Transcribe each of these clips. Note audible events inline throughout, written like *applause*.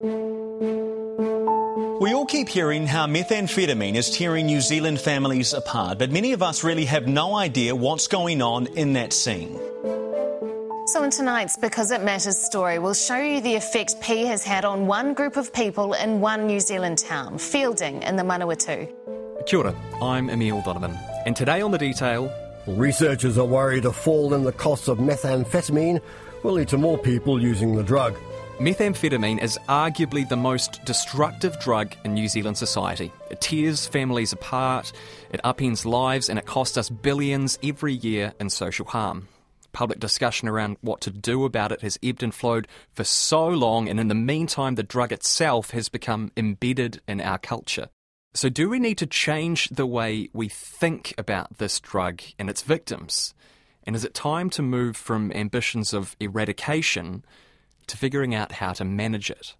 We all keep hearing how methamphetamine is tearing New Zealand families apart, but many of us really have no idea what's going on in that scene. So, in tonight's Because It Matters story, we'll show you the effect P has had on one group of people in one New Zealand town, Feilding in the Manawatu. Kia ora, I'm Emile Donovan, and today on The Detail. Researchers are worried a fall in the cost of methamphetamine will lead to more people using the drug. Methamphetamine is arguably the most destructive drug in New Zealand society. It tears families apart, it upends lives, and it costs us billions every year in social harm. Public discussion around what to do about it has ebbed and flowed for so long, and in the meantime, the drug itself has become embedded in our culture. So, do we need to change the way we think about this drug and its victims? And is it time to move from ambitions of eradication to figuring out how to manage it.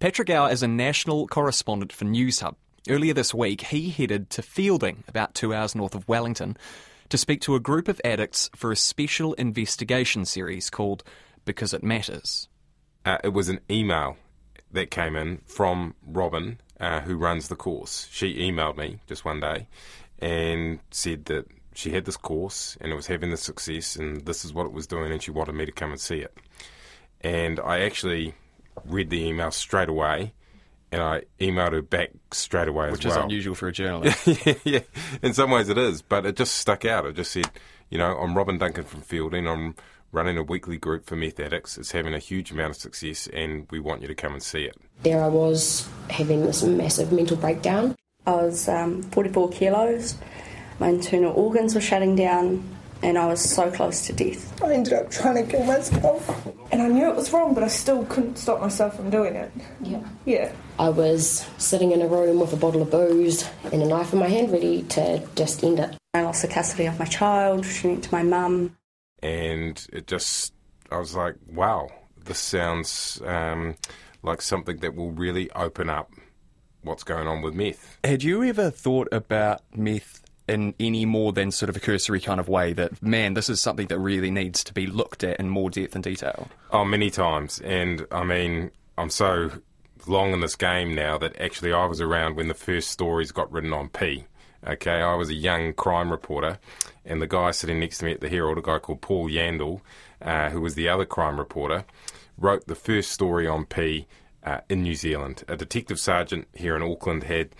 Patrick is a national correspondent for Newshub. Earlier this week, he headed to Feilding, about two hours north of Wellington, to speak to a group of addicts for a special investigation series called Because It Matters. Uh, it was an email that came in from Robin, uh, who runs the course. She emailed me just one day and said that she had this course and it was having the success and this is what it was doing and she wanted me to come and see it and I actually read the email straight away. And I emailed her back straight away Which as well. Which is unusual for a *laughs* journalist. yeah, yeah, in some ways it is, but it just stuck out. It just said, you know, I'm Robin Duncan from Feilding. I'm running a weekly group for meth addicts. It's having a huge amount of success, and we want you to come and see it. There I was having this massive mental breakdown. I was um, 44 kilos. My internal organs were shutting down and I was so close to death. I ended up trying to kill myself. And I knew it was wrong, but I still couldn't stop myself from doing it. Yeah. Yeah. I was sitting in a room with a bottle of booze and a knife in my hand, ready to just end it. I lost the custody of my child, she went to my mum. And it just, I was like, wow, this sounds um, like something that will really open up what's going on with meth. Had you ever thought about meth in any more than sort of a cursory kind of way that, man, this is something that really needs to be looked at in more depth and detail? Oh, many times. And I mean, I'm so long in this game now that actually I was around when the first stories got written on P. Okay, I was a young crime reporter, and the guy sitting next to me at the Herald, a guy called Paul Yandel, uh, who was the other crime reporter, wrote the first story on P uh, in New Zealand. A detective sergeant here in Auckland had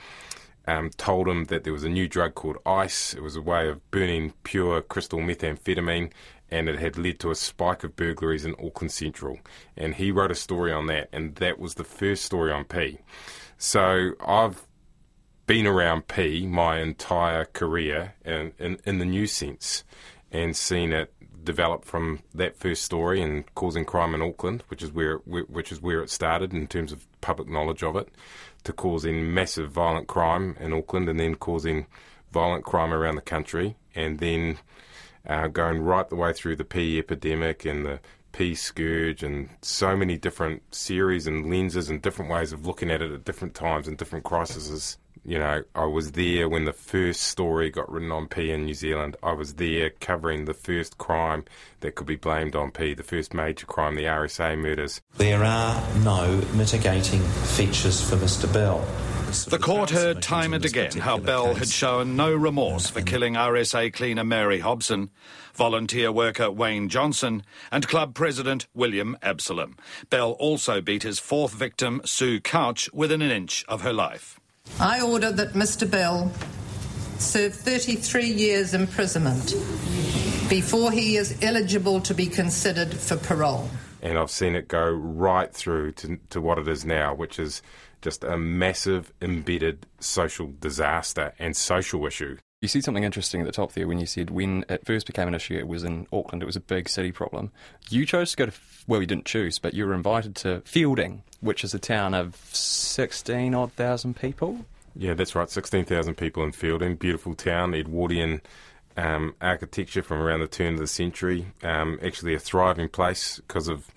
um, told him that there was a new drug called ice. It was a way of burning pure crystal methamphetamine, and it had led to a spike of burglaries in Auckland Central. And he wrote a story on that, and that was the first story on P. So I've been around P my entire career in, in, in the new sense and seen it develop from that first story and causing crime in Auckland, which is where which is where it started in terms of public knowledge of it, to causing massive violent crime in Auckland and then causing violent crime around the country, and then uh, going right the way through the P epidemic and the P scourge and so many different series and lenses and different ways of looking at it at different times and different crises you know, I was there when the first story got written on P in New Zealand. I was there covering the first crime that could be blamed on P, the first major crime, the RSA murders. There are no mitigating features for Mr. Bell. The court heard time and again how Bell had shown no remorse for killing RSA cleaner Mary Hobson, volunteer worker Wayne Johnson, and club president William Absolum. Bell also beat his fourth victim, Sue Couch, within an inch of her life. I order that Mr. Bell serve 33 years imprisonment before he is eligible to be considered for parole. And I've seen it go right through to, to what it is now, which is just a massive embedded social disaster and social issue. You see something interesting at the top there when you said when it first became an issue, it was in Auckland, it was a big city problem. You chose to go to, well, you didn't choose, but you were invited to Feilding, which is a town of 16 odd thousand people. Yeah, that's right, 16,000 people in Feilding, Beautiful town, Edwardian um, architecture from around the turn of the century. Um, actually, a thriving place because of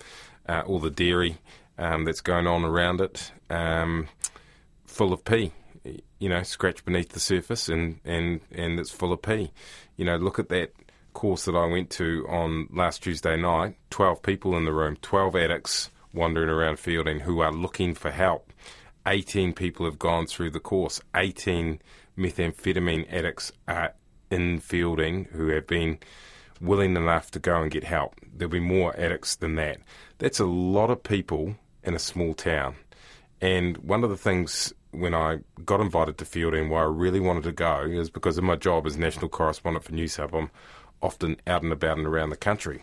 uh, all the dairy um, that's going on around it. Um, full of P, you know, scratch beneath the surface, and, and, and it's full of P. You know, look at that course that I went to on last Tuesday night 12 people in the room, 12 addicts wandering around Feilding who are looking for help. 18 people have gone through the course. 18 methamphetamine addicts are in Feilding who have been willing enough to go and get help. There'll be more addicts than that. That's a lot of people in a small town. And one of the things when I got invited to Feilding, why I really wanted to go, is because of my job as national correspondent for Newshub. I'm often out and about and around the country.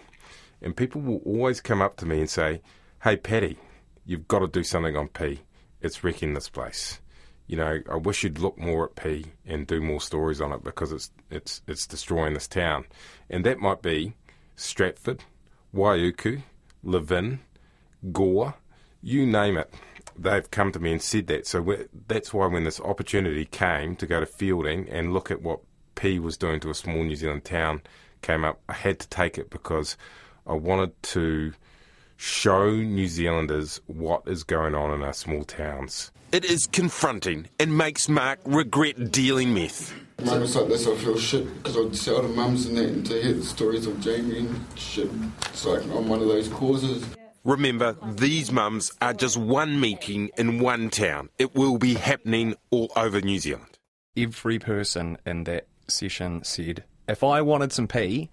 And people will always come up to me and say, Hey, Paddy, you've got to do something on P. It's wrecking this place. You know, I wish you'd look more at P and do more stories on it because it's it's it's destroying this town. And that might be Stratford, Waiuku, Levin, Gore, you name it they've come to me and said that. So that's why when this opportunity came to go to Feilding and look at what P was doing to a small New Zealand town came up, I had to take it because I wanted to show New Zealanders what is going on in our small towns. It is confronting and makes Mark regret dealing with meth. Moments like this, I feel shit because I'd sell to mums and that, and to hear the stories of Jamie and shit. It's like I'm one of those causes. Remember, these mums are just one meeting in one town. It will be happening all over New Zealand. Every person in that session said, if I wanted some P,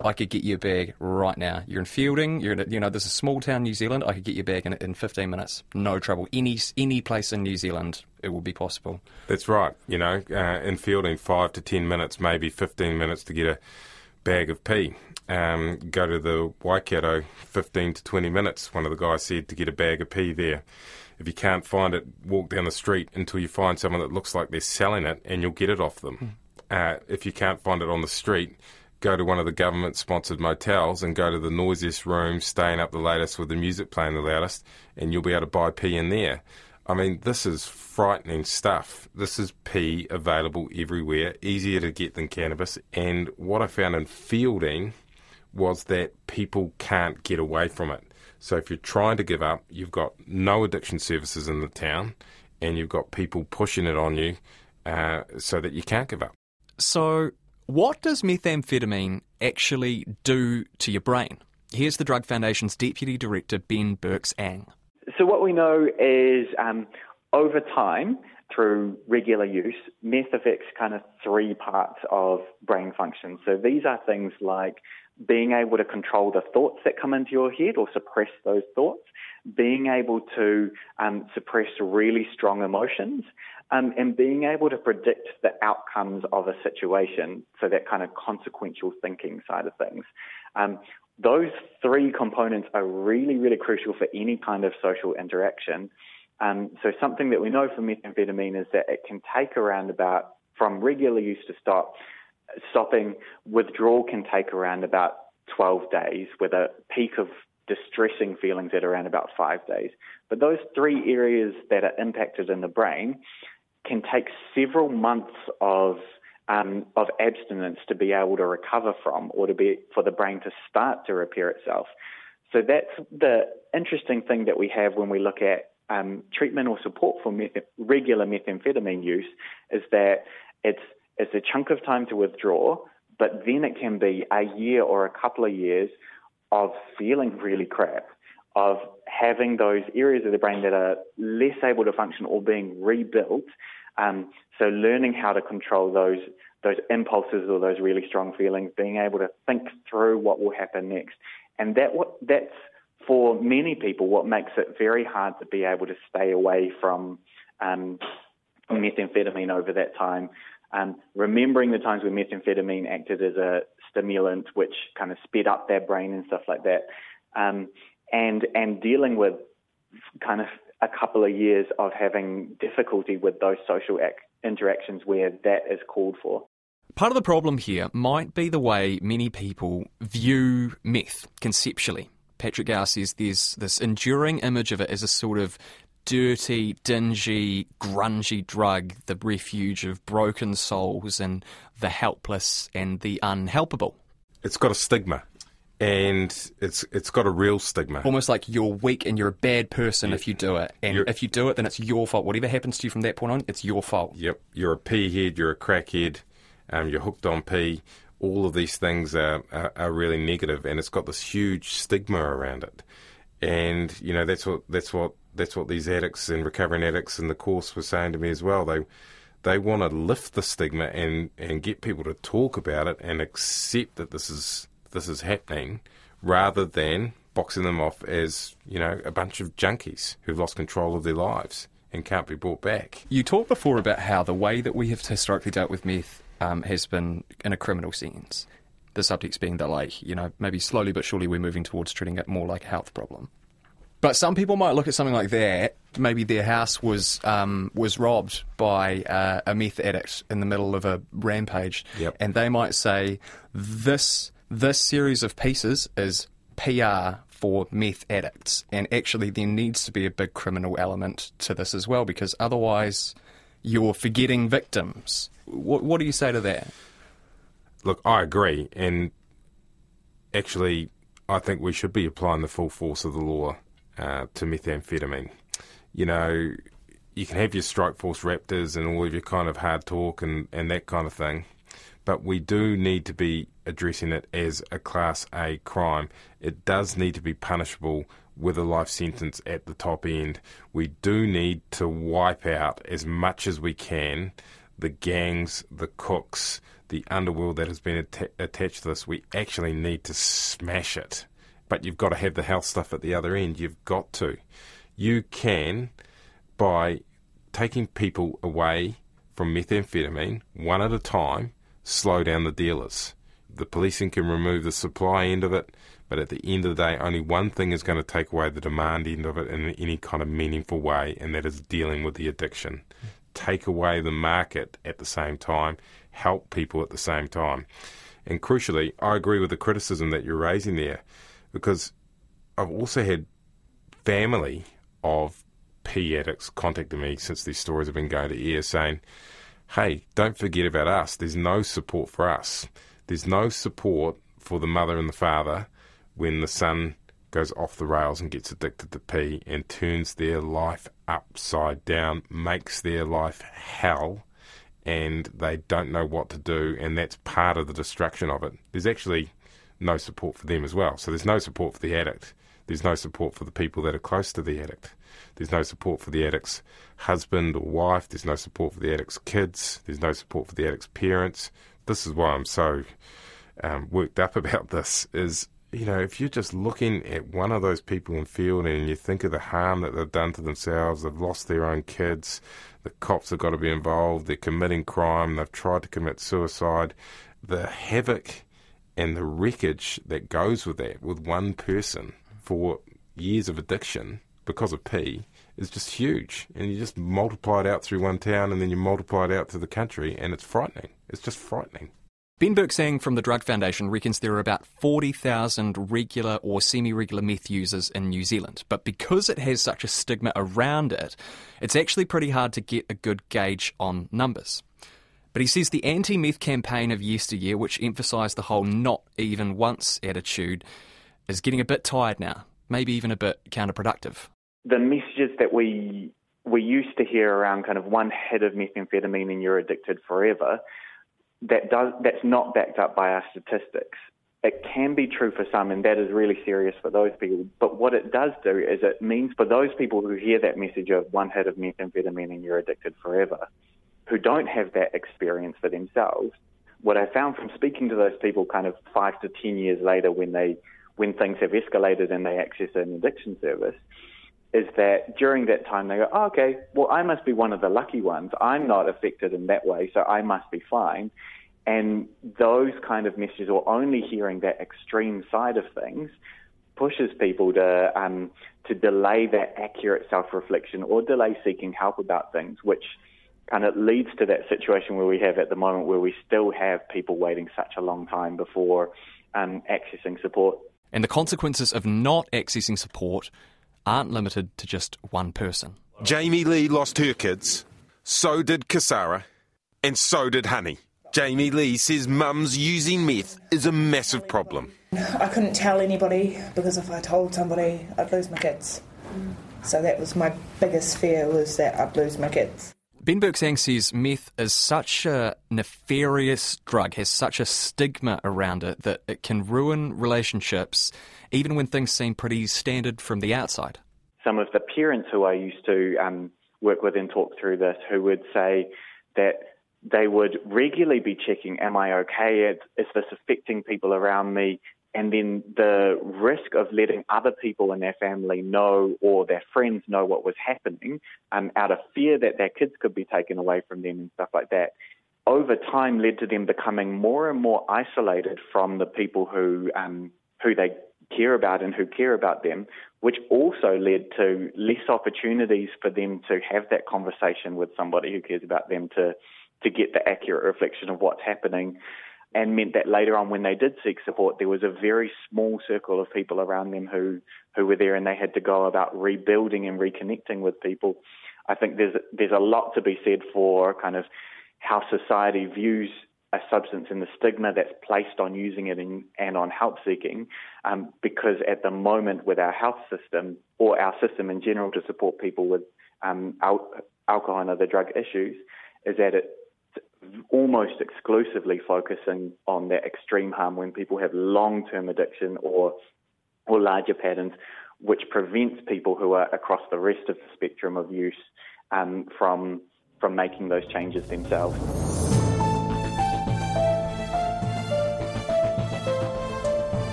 I could get you a bag right now. You're in Feilding, you're in a, you know, this is a small town, New Zealand. I could get you a bag in, in 15 minutes. No trouble. Any any place in New Zealand, it will be possible. That's right. You know, uh, in Feilding, five to 10 minutes, maybe 15 minutes to get a bag of P um, go to the Waikato 15 to 20 minutes, one of the guys said, to get a bag of P there. If you can't find it, walk down the street until you find someone that looks like they're selling it and you'll get it off them. Mm. Uh, if you can't find it on the street, go to one of the government sponsored motels and go to the noisiest room, staying up the latest with the music playing the loudest, and you'll be able to buy P in there. I mean, this is frightening stuff. This is P available everywhere, easier to get than cannabis. And what I found in Feilding was that people can't get away from it. So if you're trying to give up, you've got no addiction services in the town, and you've got people pushing it on you uh, so that you can't give up. So, what does methamphetamine actually do to your brain? Here's the Drug Foundation's Deputy Director, Ben Birks Ang. So, what we know is um, over time, through regular use, meth affects kind of three parts of brain function. So, these are things like being able to control the thoughts that come into your head or suppress those thoughts, being able to um, suppress really strong emotions, um, and being able to predict the outcomes of a situation, so that kind of consequential thinking side of things. Um, those three components are really, really crucial for any kind of social interaction. Um, so something that we know from methamphetamine is that it can take around about from regular use to stop stopping withdrawal can take around about 12 days, with a peak of distressing feelings at around about five days. But those three areas that are impacted in the brain can take several months of um, of abstinence to be able to recover from, or to be for the brain to start to repair itself. So that's the interesting thing that we have when we look at um, treatment or support for meth- regular methamphetamine use, is that it's it's a chunk of time to withdraw, but then it can be a year or a couple of years of feeling really crap, of having those areas of the brain that are less able to function or being rebuilt. Um, so learning how to control those those impulses or those really strong feelings, being able to think through what will happen next, and that that's for many people what makes it very hard to be able to stay away from um, methamphetamine over that time. Um, remembering the times when methamphetamine acted as a stimulant, which kind of sped up their brain and stuff like that, um, and and dealing with kind of a couple of years of having difficulty with those social ac- interactions where that is called for. Part of the problem here might be the way many people view meth conceptually. Patrick Gower says there's this enduring image of it as a sort of dirty, dingy, grungy drug, the refuge of broken souls and the helpless and the unhelpable. It's got a stigma. And it's it's got a real stigma. Almost like you're weak and you're a bad person if you do it. And you're, if you do it, then it's your fault. Whatever happens to you from that point on, it's your fault. Yep. You're a P head, you're a crackhead, um, you're hooked on P. All of these things are, are, are really negative, and it's got this huge stigma around it. And you know that's what that's what that's what these addicts and recovering addicts in the course were saying to me as well. They they want to lift the stigma and, and get people to talk about it and accept that this is this is happening, rather than boxing them off as you know a bunch of junkies who've lost control of their lives and can't be brought back. You talked before about how the way that we have historically dealt with meth um, has been in a criminal sense. The subtext being that, like, you know, maybe slowly but surely we're moving towards treating it more like a health problem. But some people might look at something like that. Maybe their house was um, was robbed by uh, a meth addict in the middle of a rampage, Yep. and they might say this this series of pieces is PR for meth addicts, and actually there needs to be a big criminal element to this as well, because otherwise you're forgetting victims. What, what do you say to that? Look, I agree, and actually, I think we should be applying the full force of the law uh, to methamphetamine. You know, you can have your strike force raptors and all of your kind of hard talk and, and that kind of thing, but we do need to be addressing it as a Class A crime. It does need to be punishable with a life sentence at the top end. We do need to wipe out as much as we can the gangs, the cooks, the underworld that has been atta- attached to this. We actually need to smash it. But you've got to have the health stuff at the other end. You've got to. You can, by taking people away from methamphetamine one at a time, slow down the dealers. The policing can remove the supply end of it, but at the end of the day, only one thing is going to take away the demand end of it in any kind of meaningful way, and that is dealing with the addiction. Take away the market at the same time, help people at the same time. And crucially, I agree with the criticism that you're raising there, because I've also had family of P addicts contacting me since these stories have been going to air saying, hey, don't forget about us. There's no support for us. There's no support for the mother and the father when the son goes off the rails and gets addicted to P and turns their life upside down, makes their life hell, and they don't know what to do, and that's part of the destruction of it. There's actually no support for them as well. So there's no support for the addict. There's no support for the people that are close to the addict. There's no support for the addict's husband or wife. There's no support for the addict's kids. There's no support for the addict's parents. This is why I'm so um, worked up *laughs* about this. Is you know, if you're just looking at one of those people in field and you think of the harm that they've done to themselves, they've lost their own kids, the cops have got to be involved, they're committing crime, they've tried to commit suicide, the havoc and the wreckage that goes with that, with one person for years of addiction because of P, is just huge. And you just multiply it out through one town and then you multiply it out through the country, and it's frightening. It's just frightening. Ben Birks Ang from the Drug Foundation reckons there are about 40,000 regular or semi regular meth users in New Zealand. But because it has such a stigma around it, it's actually pretty hard to get a good gauge on numbers. But he says the anti meth campaign of yesteryear, which emphasised the whole not even once attitude, is getting a bit tired now, maybe even a bit counterproductive. The messages that we we used to hear around kind of one hit of methamphetamine and you're addicted forever, that does that's not backed up by our statistics. It can be true for some, and that is really serious for those people. But what it does do is it means for those people who hear that message of one hit of methamphetamine and you're addicted forever, who don't have that experience for themselves, what I found from speaking to those people kind of five to ten years later when they when things have escalated and they access an addiction service, is that during that time they go, oh, okay, well, I must be one of the lucky ones. I'm not affected in that way, so I must be fine. And those kind of messages, or only hearing that extreme side of things, pushes people to um, to delay that accurate self-reflection or delay seeking help about things, which kind of leads to that situation where we have at the moment where we still have people waiting such a long time before um, accessing support. And the consequences of not accessing support aren't limited to just one person. Jamie Lee lost her kids, so did Kasara, and so did Honey. Jamie Lee says mum's using meth is a massive problem. I couldn't tell anybody because if I told somebody, I'd lose my kids. So that was my biggest fear was that I'd lose my kids. Ben Birks Ang says meth is such a nefarious drug, has such a stigma around it that it can ruin relationships even when things seem pretty standard from the outside. Some of the parents who I used to um, work with and talk through this who would say that they would regularly be checking, Am I okay? Is this affecting people around me? And then the risk of letting other people in their family know or their friends know what was happening um, out of fear that their kids could be taken away from them and stuff like that, over time led to them becoming more and more isolated from the people who um, who they care about and who care about them, which also led to less opportunities for them to have that conversation with somebody who cares about them to to get the accurate reflection of what's happening and meant that later on when they did seek support there was a very small circle of people around them who who were there and they had to go about rebuilding and reconnecting with people. I think there's there's a lot to be said for kind of how society views a substance and the stigma that's placed on using it in, and on help seeking um, because at the moment with our health system or our system in general to support people with um, al- alcohol and other drug issues is that it almost exclusively focusing on that extreme harm when people have long-term addiction or or larger patterns, which prevents people who are across the rest of the spectrum of use um, from from making those changes themselves.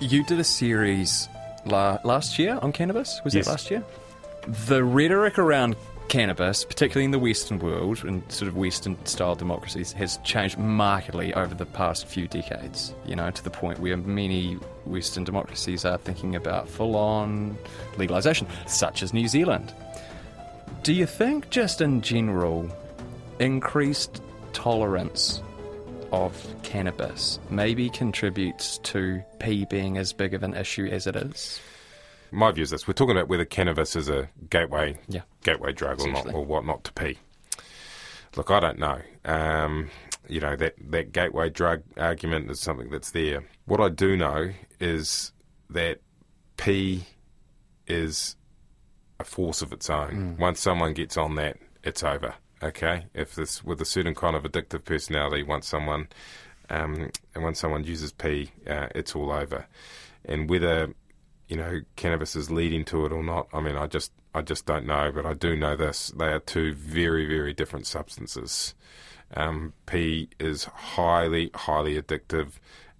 You did a series la- last year on cannabis. Was Yes. it last year? The rhetoric around cannabis, particularly in the Western world and sort of Western style democracies, has changed markedly over the past few decades. You know, to the point where many Western democracies are thinking about full on legalization, such as New Zealand. Do you think, just in general, increased tolerance of cannabis maybe contributes to P being as big of an issue as it is? My view is this: we're talking about whether cannabis is a gateway, Yeah. gateway drug or not, or what not to P. Look, I don't know. Um, you know that that gateway drug argument is something that's there. What I do know is that P is a force of its own. Mm. Once someone gets on that, it's over. Okay, if this with a certain kind of addictive personality, once someone um, and once someone uses P, uh, it's all over. And whether you know cannabis is leading to it or not, I mean, I just I just don't know. But I do know this: they are two very very different substances. Um, P is highly highly addictive,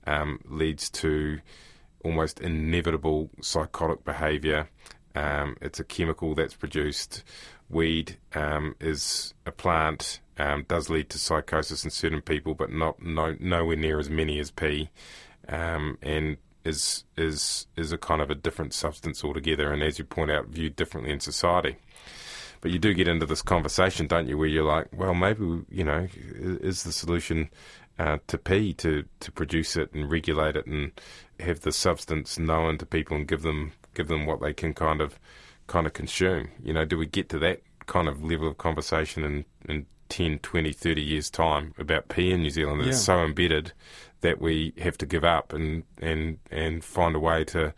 um, leads to almost inevitable psychotic behaviour. Um, it's a chemical that's produced. Weed um, is a plant, um, does lead to psychosis in certain people, but not no, nowhere near as many as P, um, and is is is a kind of a different substance altogether. And as you point out, viewed differently in society. But you do get into this conversation, don't you, where you're like, well, maybe you know, is the solution uh, to P to to produce it and regulate it and have the substance known to people and give them give them what they can kind of kind of consume. You know, do we get to that kind of level of conversation in, in 10, 20, 30 years' time about P in New Zealand that it's Yeah. so embedded that we have to give up and, and, and find a way to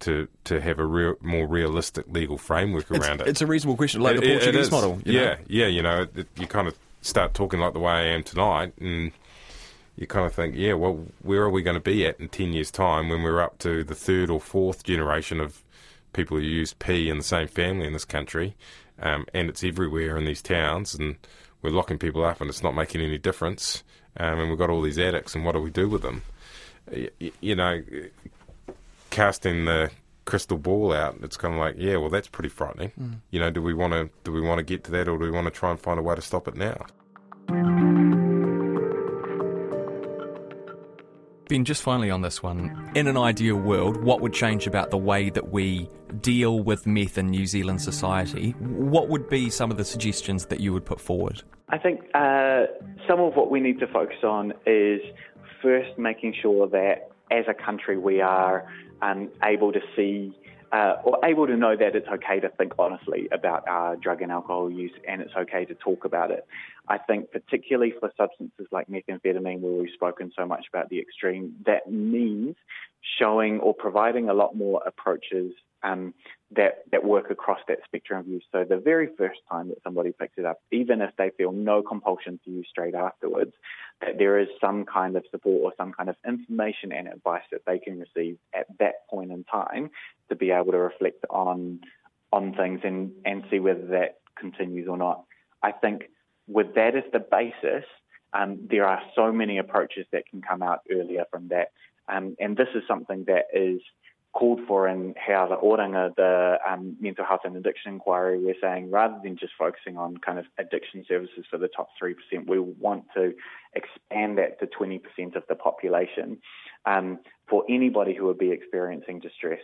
to to have a real, more realistic legal framework It's, around it. it's a reasonable question, like the It- it Portuguese model. you yeah, know? yeah. You know, it, you kind of start talking like the way I am tonight, and you kind of think, yeah, well, where are we going to be at in ten years' time when we're up to the third or fourth generation of people who use P in the same family in this country, um, and it's everywhere in these towns, and we're locking people up, and it's not making any difference, um, and we've got all these addicts, and what do we do with them? Y- y- you know, casting the crystal ball out, it's kind of like, yeah, well, that's pretty frightening. Mm. You know, do we want to do we want to get to that, or do we want to try and find a way to stop it now? Ben, just finally on this one, in an ideal world, what would change about the way that we deal with meth in New Zealand society? What would be some of the suggestions that you would put forward? I think uh, some of what we need to focus on is first making sure that as a country we are um, able to see uh, or able to know that it's okay to think honestly about our drug and alcohol use and it's okay to talk about it. I think, particularly for substances like methamphetamine, where we've spoken so much about the extreme, that means showing or providing a lot more approaches um, that that work across that spectrum of use. So the very first time that somebody picks it up, even if they feel no compulsion to use straight afterwards, that there is some kind of support or some kind of information and advice that they can receive at that point in time to be able to reflect on on things and, and see whether that continues or not. I think with that as the basis, um, there are so many approaches that can come out earlier from that. Um, and this is something that is called for in He Ara Oranga, the um, mental health and addiction inquiry, we're saying rather than just focusing on kind of addiction services for the top 3%, we want to expand that to 20% of the population um, for anybody who would be experiencing distress.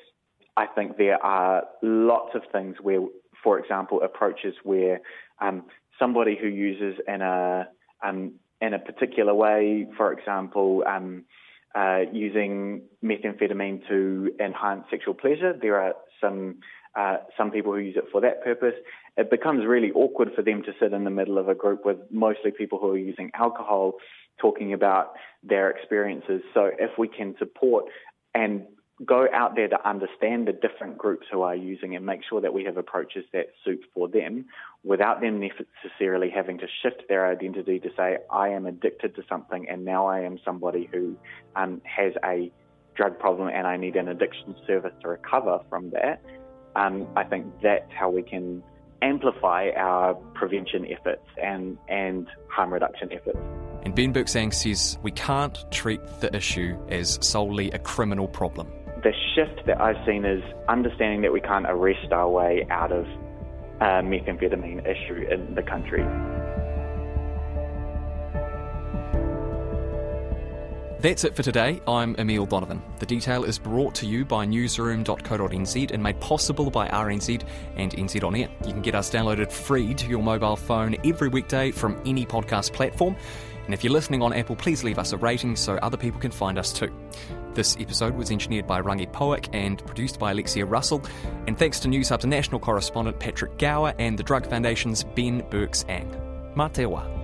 I think there are lots of things where, for example, approaches where um, somebody who uses in a um, in a particular way, for example, um, uh, using methamphetamine to enhance sexual pleasure. There are some uh, some people who use it for that purpose. It becomes really awkward for them to sit in the middle of a group with mostly people who are using alcohol, talking about their experiences. So if we can support and go out there to understand the different groups who are using and make sure that we have approaches that suit for them without them necessarily having to shift their identity to say, I am addicted to something and now I am somebody who um, has a drug problem and I need an addiction service to recover from that. Um, I think that's how we can amplify our prevention efforts and, and harm reduction efforts. And Ben Birks Ang says we can't treat the issue as solely a criminal problem the shift that I've seen is understanding that we can't arrest our way out of a methamphetamine issue in the country. That's it for today. I'm Emile Donovan. The detail is brought to you by newsroom.co.nz and made possible by RNZ and NZ On Air. You can get us downloaded free to your mobile phone every weekday from any podcast platform. And if you're listening on Apple, please leave us a rating so other people can find us too. This episode was engineered by Rangi Poak and produced by Alexia Russell. And thanks to Newshub's national correspondent Patrick Gower and the Drug Foundation's Ben Birks Ang. Matewa.